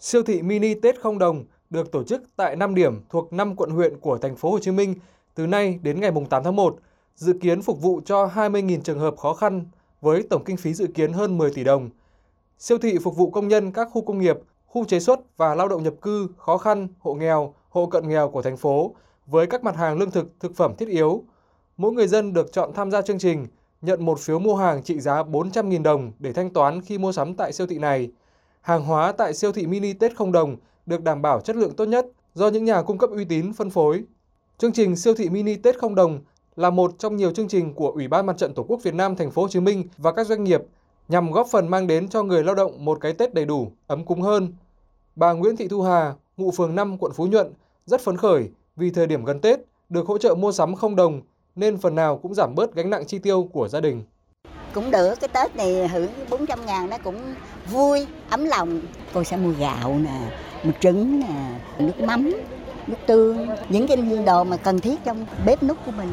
Siêu thị mini Tết không đồng được tổ chức tại 5 điểm thuộc 5 quận huyện của thành phố Hồ Chí Minh từ nay đến ngày 8 tháng 1, dự kiến phục vụ cho 20.000 trường hợp khó khăn với tổng kinh phí dự kiến hơn 10 tỷ đồng. Siêu thị phục vụ công nhân các khu công nghiệp, khu chế xuất và lao động nhập cư khó khăn, hộ nghèo, hộ cận nghèo của thành phố với các mặt hàng lương thực, thực phẩm thiết yếu. Mỗi người dân được chọn tham gia chương trình nhận một phiếu mua hàng trị giá 400.000 đồng để thanh toán khi mua sắm tại siêu thị này. Hàng hóa tại siêu thị mini Tết không đồng được đảm bảo chất lượng tốt nhất do những nhà cung cấp uy tín phân phối. Chương trình siêu thị mini Tết không đồng là một trong nhiều chương trình của Ủy ban Mặt trận Tổ quốc Việt Nam thành phố Hồ Chí Minh và các doanh nghiệp nhằm góp phần mang đến cho người lao động một cái Tết đầy đủ, ấm cúng hơn. Bà Nguyễn Thị Thu Hà, ngụ phường 5 quận Phú Nhuận rất phấn khởi vì thời điểm gần Tết được hỗ trợ mua sắm không đồng nên phần nào cũng giảm bớt gánh nặng chi tiêu của gia đình. Cũng được, cái Tết này hưởng 400 ngàn nó cũng vui, ấm lòng. Cô sẽ mua gạo nè, mua trứng nè, nước mắm, nước tương, những cái đồ mà cần thiết trong bếp nút của mình.